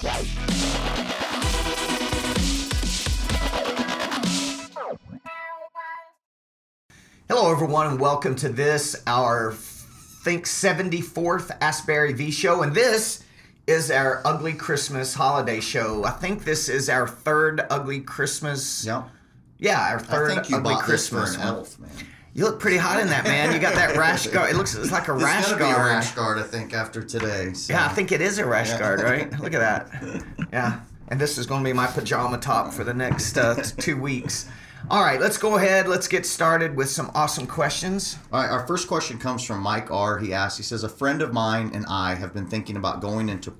Hello, everyone, and welcome to this, our think 74th Ask Barry V show. And this is our Ugly Christmas holiday show. I think this is our third Ugly Christmas. Yeah. Yeah, our I third Ugly Christmas this for an elf, man. You look pretty hot in that, man. You got that rash guard. It looks it's like a It's rash gonna be a guard. rash guard, I think, after today. So. Yeah, I think it is a rash Yeah. guard, right? Look at that. Yeah. And this is going to be my pajama top for the next uh, two weeks. All right, let's go ahead. Let's get started with some awesome questions. All right, our first question comes from Mike R. He asks, he says, a friend of mine and I have been thinking about going into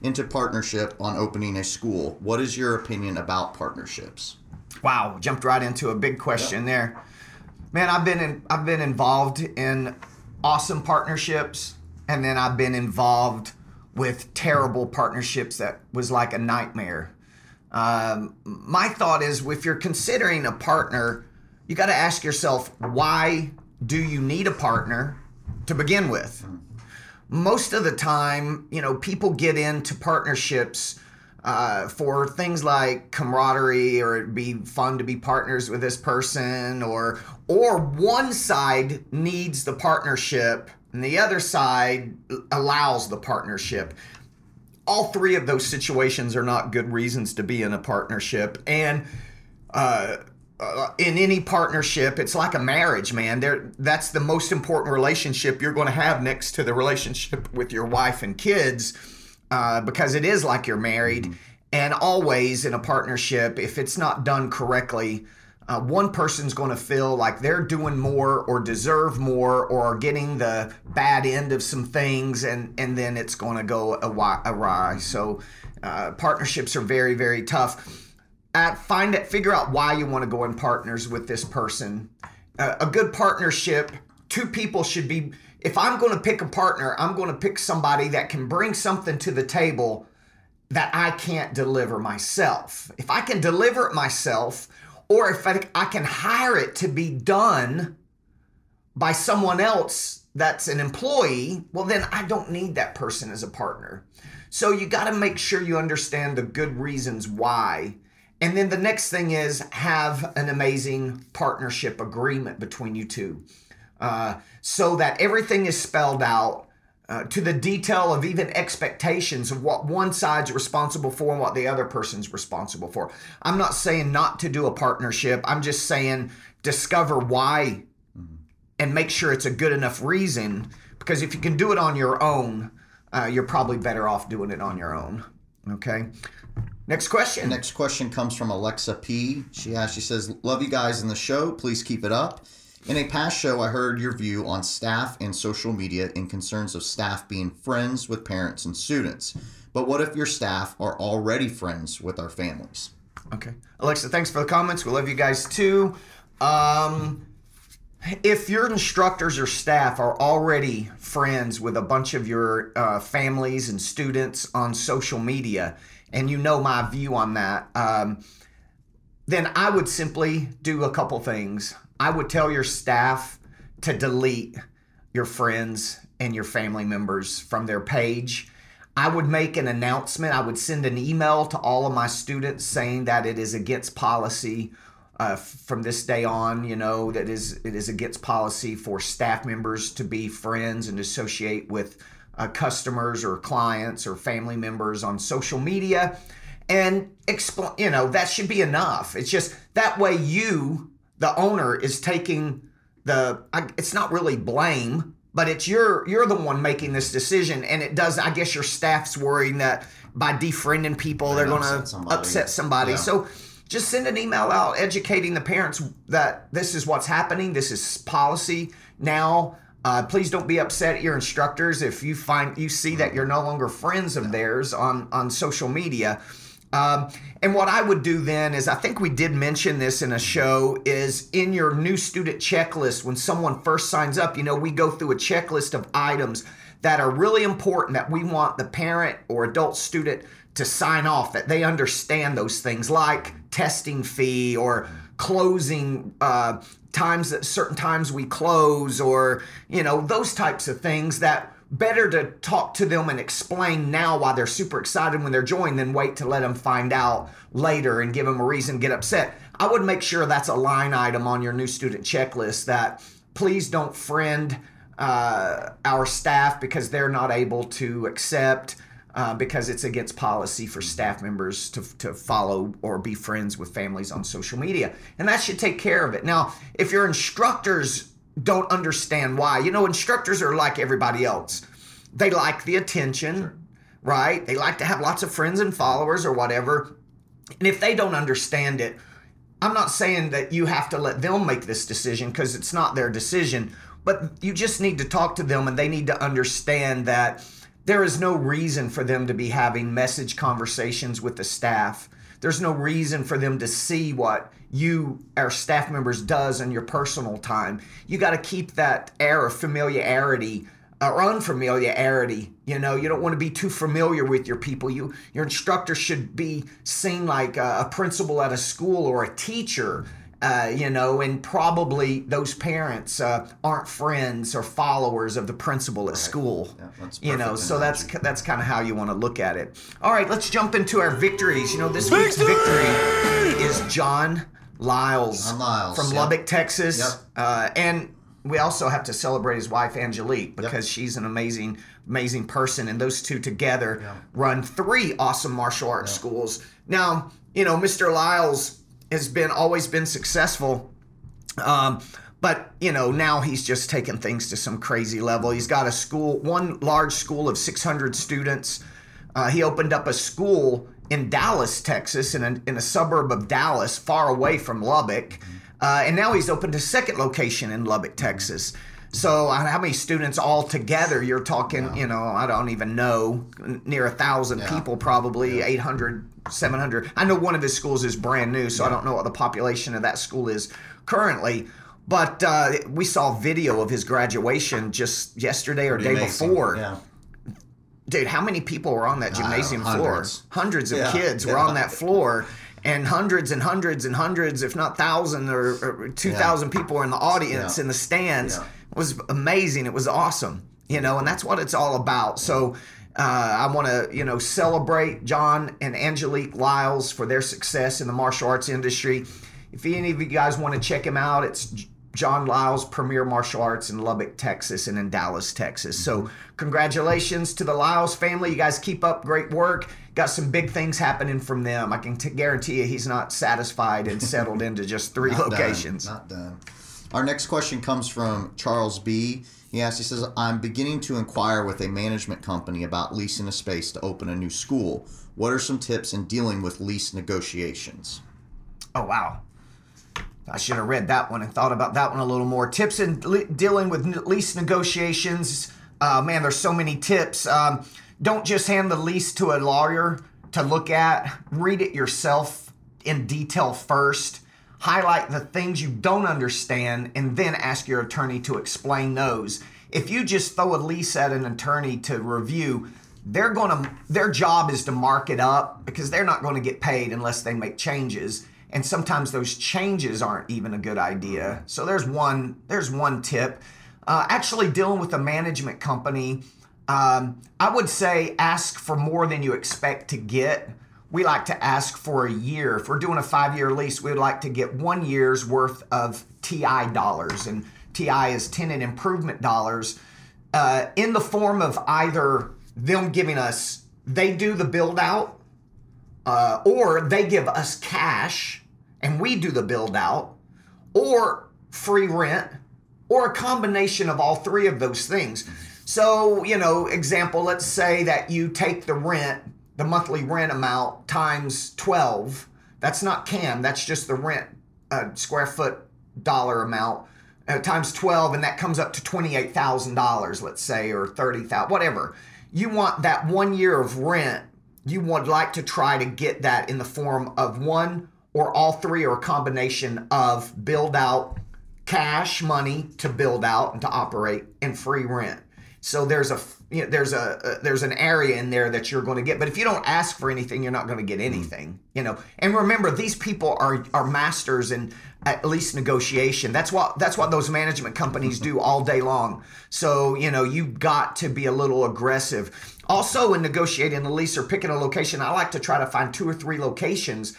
into partnership on opening a school. What is your opinion about partnerships? Wow, jumped right into a big question there. Man, I've been in I've been involved in awesome partnerships and then I've been involved with terrible partnerships that was like a nightmare. Um, my thought is if you're considering a partner, you got to ask yourself why do you need a partner to begin with? most of the time, you know, people get into partnerships uh, for things like camaraderie or it'd be fun to be partners with this person or or one side needs the partnership and the other side allows the partnership. All three of those situations are not good reasons to be in a partnership. And uh, uh, in any partnership, it's like a marriage, man. There, that's the most important relationship you're going to have next to the relationship with your wife and kids, uh, because it is like you're married. And always in a partnership, if it's not done correctly, uh, one person's going to feel like they're doing more or deserve more or are getting the bad end of some things, and and then it's going to go awry. awry. So uh, partnerships are very very tough at find it figure out why you want to go in partners with this person uh, a good partnership two people should be if i'm going to pick a partner i'm going to pick somebody that can bring something to the table that i can't deliver myself if i can deliver it myself or if i, I can hire it to be done by someone else that's an employee, well, then I don't need that person as a partner. So you got to make sure you understand the good reasons why. And then the next thing is have an amazing partnership agreement between you two uh, so that everything is spelled out. Uh, to the detail of even expectations of what one side's responsible for and what the other person's responsible for. I'm not saying not to do a partnership. I'm just saying discover why and make sure it's a good enough reason because if you can do it on your own uh, you're probably better off doing it on your own okay next question Next question comes from Alexa P. She asks, she says, Love you guys in the show. Please keep it up. In a past show, I heard your view on staff and social media and concerns of staff being friends with parents and students. But what if your staff are already friends with our families? okay alexa thanks for the comments we love you guys too um, if your instructors or staff are already friends with a bunch of your uh, families and students on social media and you know my view on that um, then I would simply do a couple things. I would tell your staff to delete your friends and your family members from their page. I would make an announcement. I would send an email to all of my students saying that it is against policy uh, from this day on. You know that is it is against policy for staff members to be friends and associate with uh, customers or clients or family members on social media and explain you know that should be enough it's just that way you the owner is taking the I, it's not really blame but it's you're you're the one making this decision. And it does i guess your staff's worrying that by defriending people they're going to upset somebody. Yeah. so just send an email out educating the parents that this is what's happening this is policy. Now uh, please don't be upset at your instructors if you find you see that you're no longer friends of theirs on on social media um, and what I would do then is, I think we did mention this in a show, is in your new student checklist, when someone first signs up, you know, we go through a checklist of items that are really important that we want the parent or adult student to sign off, that they understand those things like testing fee or closing uh, times that certain times we close or, you know, those types of things that better to talk to them and explain now why they're super excited when they're joined than wait to let them find out later and give them a reason to get upset. I would make sure that's a line item on your new student checklist that please don't friend uh, our staff because they're not able to accept. Uh, because it's against policy for staff members to, to follow or be friends with families on social media. And that should take care of it. Now, if your instructors don't understand why, you know, instructors are like everybody else. They like the attention, sure. right? They like to have lots of friends and followers or whatever. And if they don't understand it, I'm not saying that you have to let them make this decision because it's not their decision, but you just need to talk to them and they need to understand that there is no reason for them to be having message conversations with the staff. There's no reason for them to see what you, our staff members, does in your personal time. You got to keep that air of familiarity or unfamiliarity. You know, you don't want to be too familiar with your people. You, your instructor should be seen like a, a principal at a school or a teacher uh, you know, and probably those parents uh, aren't friends or followers of the principal at right. school. Yeah, you know, so that's that's kind of how you want to look at it. All right, let's jump into our victories. You know, this Victory! week's victory is John Lyles, John Lyles from yep. Lubbock, Texas, yep. uh, and we also have to celebrate his wife Angelique because yep. she's an amazing, amazing person, and those two together run three awesome martial arts schools. Now, you know, Mr. Lyles has been always been successful. Um, but you know now he's just taken things to some crazy level. He's got a school, one large school of 600 students. Uh, he opened up a school in Dallas, Texas, in a, in a suburb of Dallas, far away from Lubbock. Uh, and now he's opened a second location in Lubbock, Texas. So uh, how many students all together? You're talking, yeah. you know, I don't even know, near a thousand yeah. people, probably yeah. 800, 700. I know one of his schools is brand new, so I don't know what the population of that school is currently. But uh, we saw video of his graduation just yesterday or Pretty day amazing. before. Yeah. Dude, how many people were on that gymnasium know, hundreds. floor? Hundreds of kids were on that floor and hundreds and hundreds and hundreds, if not thousands or, or two thousand yeah. people were in the audience yeah. in the stands. Yeah was amazing. It was awesome, you know, and that's what it's all about. So uh, I want to, you know, celebrate John and Angelique Lyles for their success in the martial arts industry. If any of you guys want to check him out, it's John Lyles Premier Martial Arts in Lubbock, Texas, and in Dallas, Texas. So, mm-hmm. congratulations to the Lyles family. You guys keep up great work. Got some big things happening from them. I can t- guarantee you he's not satisfied and settled into just three not locations. Done. Not done. Our next question comes from Charles B. He asks, he says, I'm beginning to inquire with a management company about leasing a space to open a new school. What are some tips in dealing with lease negotiations? Oh, wow. I should have read that one and thought about that one a little more. Tips in le- dealing with lease negotiations. Uh, man, there's so many tips. Um, don't just hand the lease to a lawyer to look at, read it yourself in detail first highlight the things you don't understand, and then ask your attorney to explain those. If you just throw a lease at an attorney to review, they're going to their job is to mark it up because they're not going to get paid unless they make changes and sometimes those changes aren't even a good idea so there's one there's one tip uh, actually dealing with a management company um, i would say ask for more than you expect to get we like to ask for a year. If we're doing a five year lease, we would like to get one year's worth of TI dollars. And TI is tenant improvement dollars uh, in the form of either them giving us, they do the build out, uh, or they give us cash and we do the build out, or free rent, or a combination of all three of those things. So, you know, example, let's say that you take the rent the monthly rent amount times 12. That's not CAM, that's just the rent uh, square foot dollar amount uh, times 12, and that comes up to $28,000, let's say, or 30000 whatever. You want that one year of rent, you would like to try to get that in the form of one or all three or a combination of build out cash money to build out and to operate and free rent. So there's a you know, there's a, a there's an area in there that you're going to get. But if you don't ask for anything, you're not going to get anything. You know. And remember, these people are are masters in at least negotiation. That's what that's what those management companies do all day long. So you know, you've got to be a little aggressive. Also, in negotiating a lease or picking a location, I like to try to find two or three locations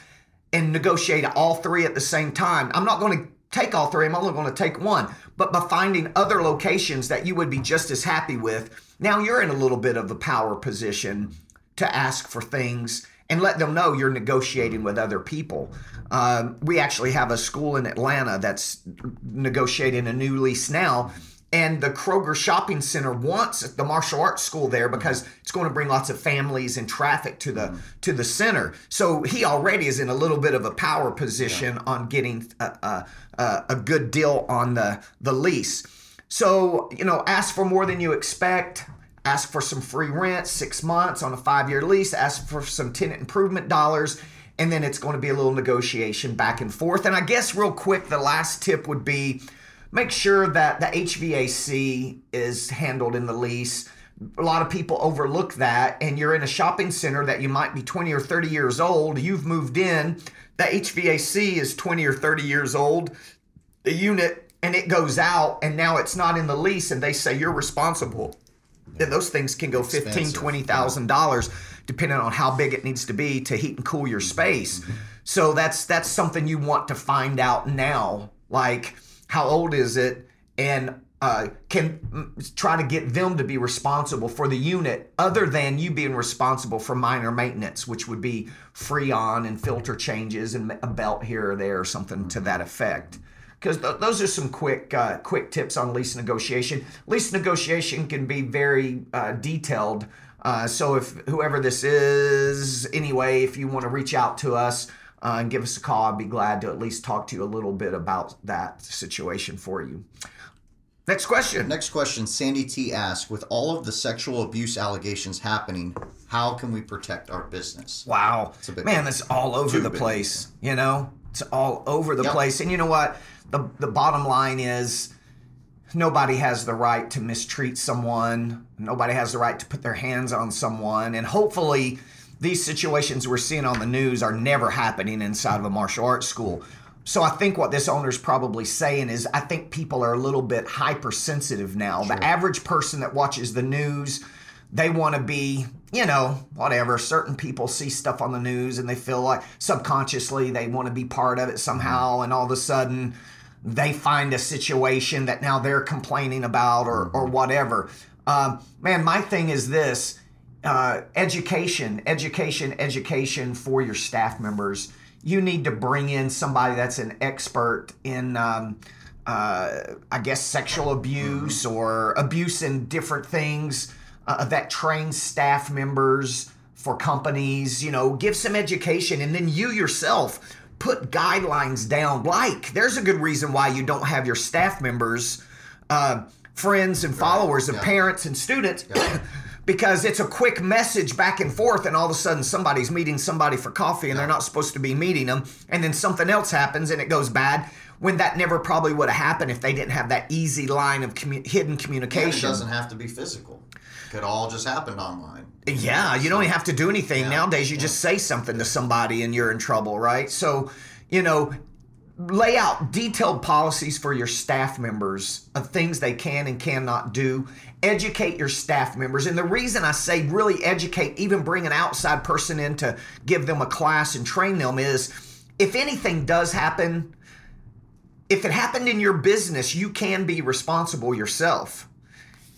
and negotiate all three at the same time. I'm not going to take all three. I'm only going to take one. But by finding other locations that you would be just as happy with, now you're in a little bit of a power position to ask for things and let them know you're negotiating with other people. Um, we actually have a school in Atlanta that's negotiating a new lease now. And the Kroger Shopping Center wants the martial arts school there because it's going to bring lots of families and traffic to the mm. to the center. So he already is in a little bit of a power position yeah. on getting a, a, a good deal on the the lease. So you know, ask for more than you expect ask for some free rent, six months on a five year lease, ask for some tenant improvement dollars, and then it's going to be a little negotiation back and forth. And I guess, real quick, the last tip would be make sure that the HVAC is handled in the lease. A lot of people overlook that, and you're in a shopping center that you might be 20 or 30 years old. You've moved in, the HVAC is 20 or 30 years old. The unit and it goes out and now it's not in the lease and they say you're responsible and those things can go fifteen, twenty thousand dollars, depending on how big it needs to be to heat and cool your space. Mm-hmm. So that's that's something you want to find out now. Like, how old is it, and uh, can try to get them to be responsible for the unit, other than you being responsible for minor maintenance, which would be freon and filter changes and a belt here or there or something to that effect because th- those are some quick uh, quick tips on lease negotiation. Lease negotiation can be very uh, detailed. Uh, so if whoever this is, anyway, if you want to reach out to us uh, and give us a call, I'd be glad to at least talk to you a little bit about that situation for you. Next question. Next question. Sandy T asks, with all of the sexual abuse allegations happening, how can we protect our business? Wow, man, that's all over the place. You know, it's all over the yep. place. And you know what? The the bottom line is nobody has the right to mistreat someone. Nobody has the right to put their hands on someone. And hopefully, these situations we're seeing on the news are never happening inside of a martial arts school. So I think what this owner's probably saying is I think people are a little bit hypersensitive now. Sure. The average person that watches the news, they want to be, you know, whatever. Certain people see stuff on the news and they feel like subconsciously they want to be part of it somehow, mm-hmm. and all of a sudden they find a situation that now they're complaining about or, or mm-hmm. whatever. Um, man, my thing is this uh, education, education, education for your staff members. You need to bring in somebody that's an expert in, um, uh, I guess, sexual abuse mm-hmm. or abuse in different things uh, that trains staff members for companies. You know, give some education, and then you yourself put guidelines down. Like, there's a good reason why you don't have your staff members, uh, friends, and followers right. yeah. parents and students. Yeah. because it's a quick message back and forth, and all of a sudden somebody's meeting somebody for coffee and they're not supposed to be meeting them, and then something else happens and it goes bad when that never probably would have happened if they didn't have that easy line of commu- hidden communication. it doesn't have to be physical. It could all just happen online. Yeah, you don't even have to do anything yeah. nowadays. You yeah. just say something to somebody and you're in trouble, right? So, you know, lay out detailed policies for your staff members of things they can and cannot do. Educate your staff members. And the reason I say really educate, even bring an outside person in to give them a class and train them is if anything does happen, if it happened in your business, you can be responsible yourself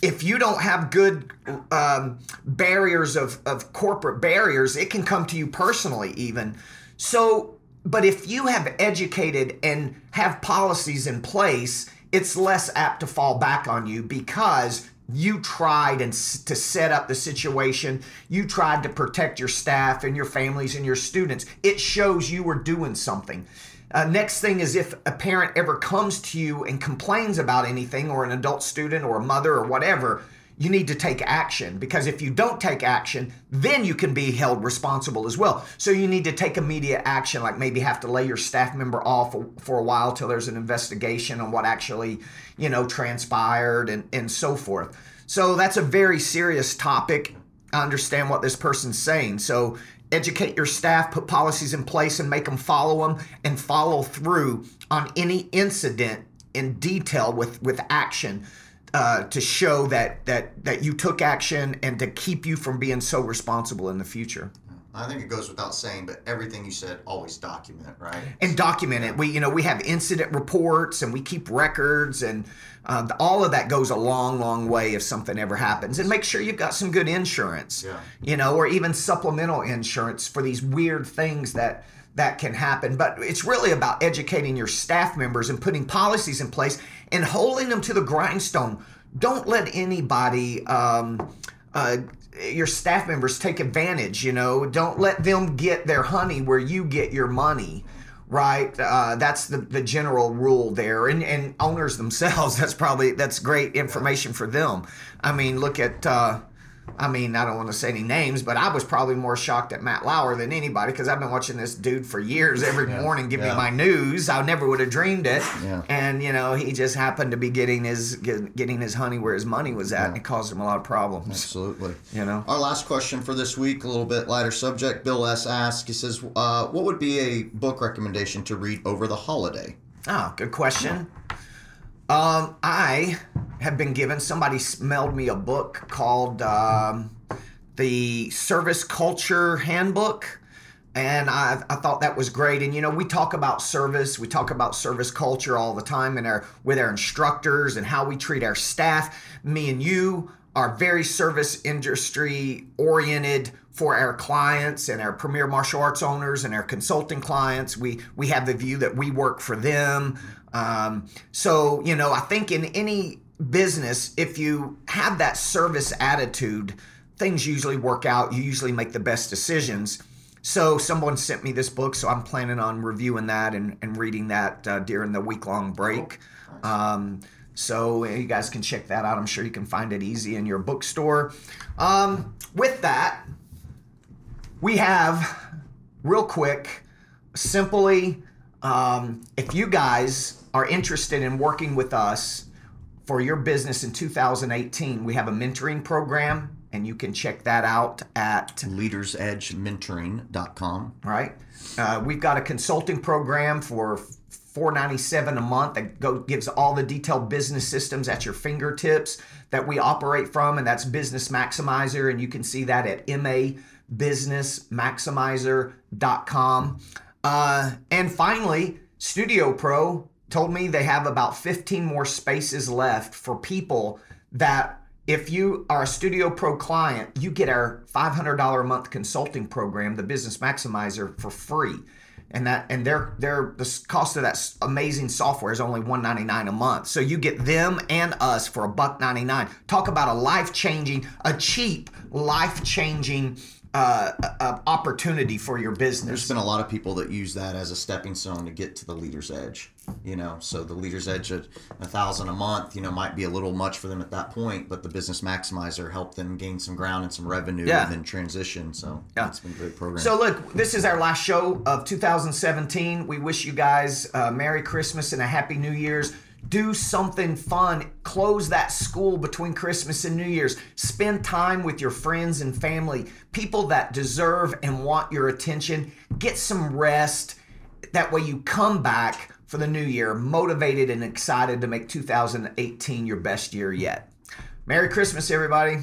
if you don't have good um, barriers of, of corporate barriers, it can come to you personally, even. So, but if you have educated and have policies in place, it's less apt to fall back on you because you tried and to set up the situation. You tried to protect your staff and your families and your students. It shows you were doing something. Uh, next thing is if a parent ever comes to you and complains about anything, or an adult student, or a mother, or whatever, you need to take action because if you don't take action, then you can be held responsible as well. So you need to take immediate action, like maybe have to lay your staff member off for, a while till there's an investigation on what actually, you know, transpired and, and so forth. So that's a very serious topic. I understand what this person's saying. So educate your staff, put policies in place, and make them follow them and follow through on any incident in detail with with action uh, to show that that that you took action and to keep you from being so responsible in the future. I think it goes without saying, but everything you said, always document, right? And document it. We, you know, we have incident reports and we keep records, and uh, all of that goes a long, long way if something ever happens. And make sure you've got some good insurance, Yeah. you know, or even supplemental insurance for these weird things that that can happen. But it's really about educating your staff members and putting policies in place and holding them to the grindstone. Don't let anybody. Um, uh, your staff members take advantage. You know, don't let them get their honey where you get your money. Right, uh, that's the, the general rule there, and and owners themselves. That's probably that's great information for them. I mean, look at. Uh, I mean, I don't want to say any names, but I was probably more shocked at Matt Lauer than anybody because I've been watching this dude for years. Every morning, give Yeah. me my news. I never would have dreamed it. Yeah. And you know, he just happened to be getting his get- getting his honey where his money was at, and it caused him a lot of problems. Absolutely. You know. Our last question for this week, a little bit lighter subject. Bill S. asks, he says, uh, what would be a book recommendation to read over the holiday? Oh, good question. Um, I have been given somebody smelled me a book called um, the Service Culture Handbook. And I, I thought that was great. And you know, we talk about service, we talk about service culture all the time and our with our instructors and how we treat our staff. Me and you are very service industry oriented for our clients and our premier martial arts owners and our consulting clients. We we have the view that we work for them. Um, so you know, I think in any business, if you have that service attitude, things usually work out. You usually make the best decisions. So someone sent me this book, so I'm planning on reviewing that and, and reading that uh, during the week long break. Um, so you guys can check that out. I'm sure you can find it easy in your bookstore. Um, with that, we have real quick, simply, um, if you guys are interested in working with us for your business in 2018, we have a mentoring program, and you can check that out at LeadersEdgeMentoring.com. right? Uh, we've got a consulting program for four ninety seven a month that go, gives all the detailed business systems at your fingertips that we operate from, and that's Business Maximizer, and you can see that at mabusinessmaximizer.com. Uh, and finally, Studio Pro told me they have about 15 more spaces left for people that if you are a Studio Pro client, you get our $500 a month consulting program, the Business Maximizer, for free. And that and their their the cost of that amazing software is only 199 a month. So you get them and us for a buck 99. Talk about a life-changing, a cheap, life-changing uh, uh, opportunity for your business. There's been a lot of people that use that as a stepping stone to get to the leader's edge. You know, so the leader's edge at a thousand a month, you know, might be a little much for them at that point, but the business maximizer helped them gain some ground and some revenue Yeah. and then transition. So Yeah. it's been a great program. So look, this is our last show of 2017. We wish you guys a Merry Christmas and a Happy New Year's. Do something fun. Close that school between Christmas and New Year's. Spend time with your friends and family, people that deserve and want your attention. Get some rest. That way you come back for the new year motivated and excited to make 2018 your best year yet. Merry Christmas, everybody.